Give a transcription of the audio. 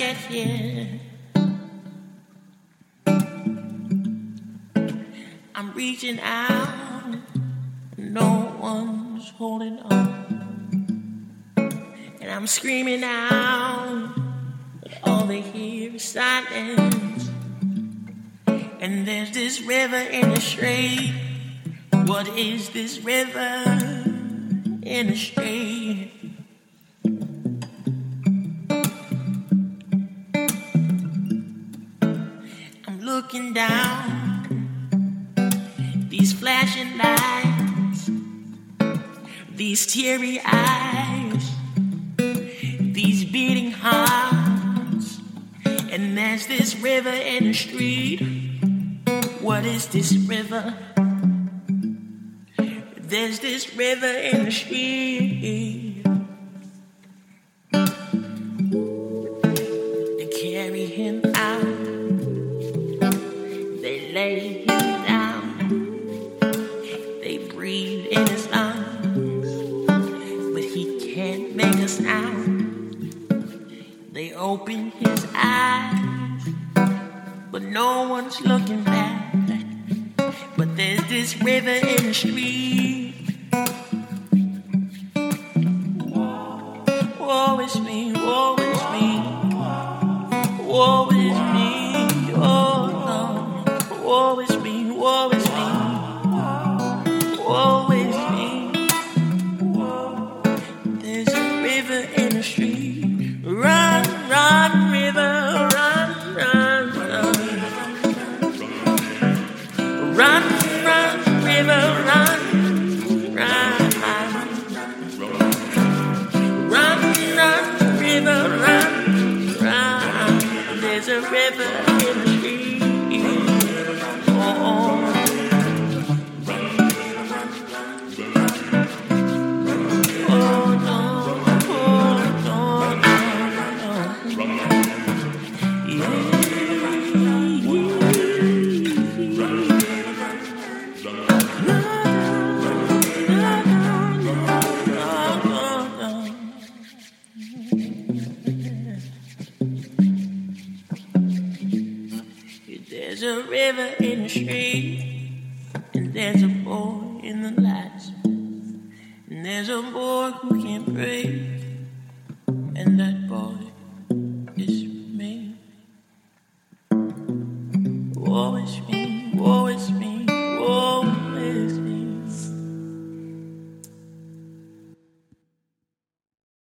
get here. I'm reaching out, no one's holding on. And I'm screaming out, but all they hear is silence. And there's this river in the straight. What is this river in the straight? Looking down these flashing lights, these teary eyes, these beating hearts, and there's this river in the street. What is this river? There's this river in the street. They carry him breathe in his lungs. But he can't make a sound. They open his eyes. But no one's looking back. But there's this river in the street. Woe is me, woe is me, woe is me, oh no, woe is me, woe is me, river in the street. Run, run, river, run, run, run. Run, run, river, run, run. Run, run, river, run, run. There's a river in the street. Oh, oh There's a river in the street, and there's a boy in the lights, and there's a boy who can't breathe, and that boy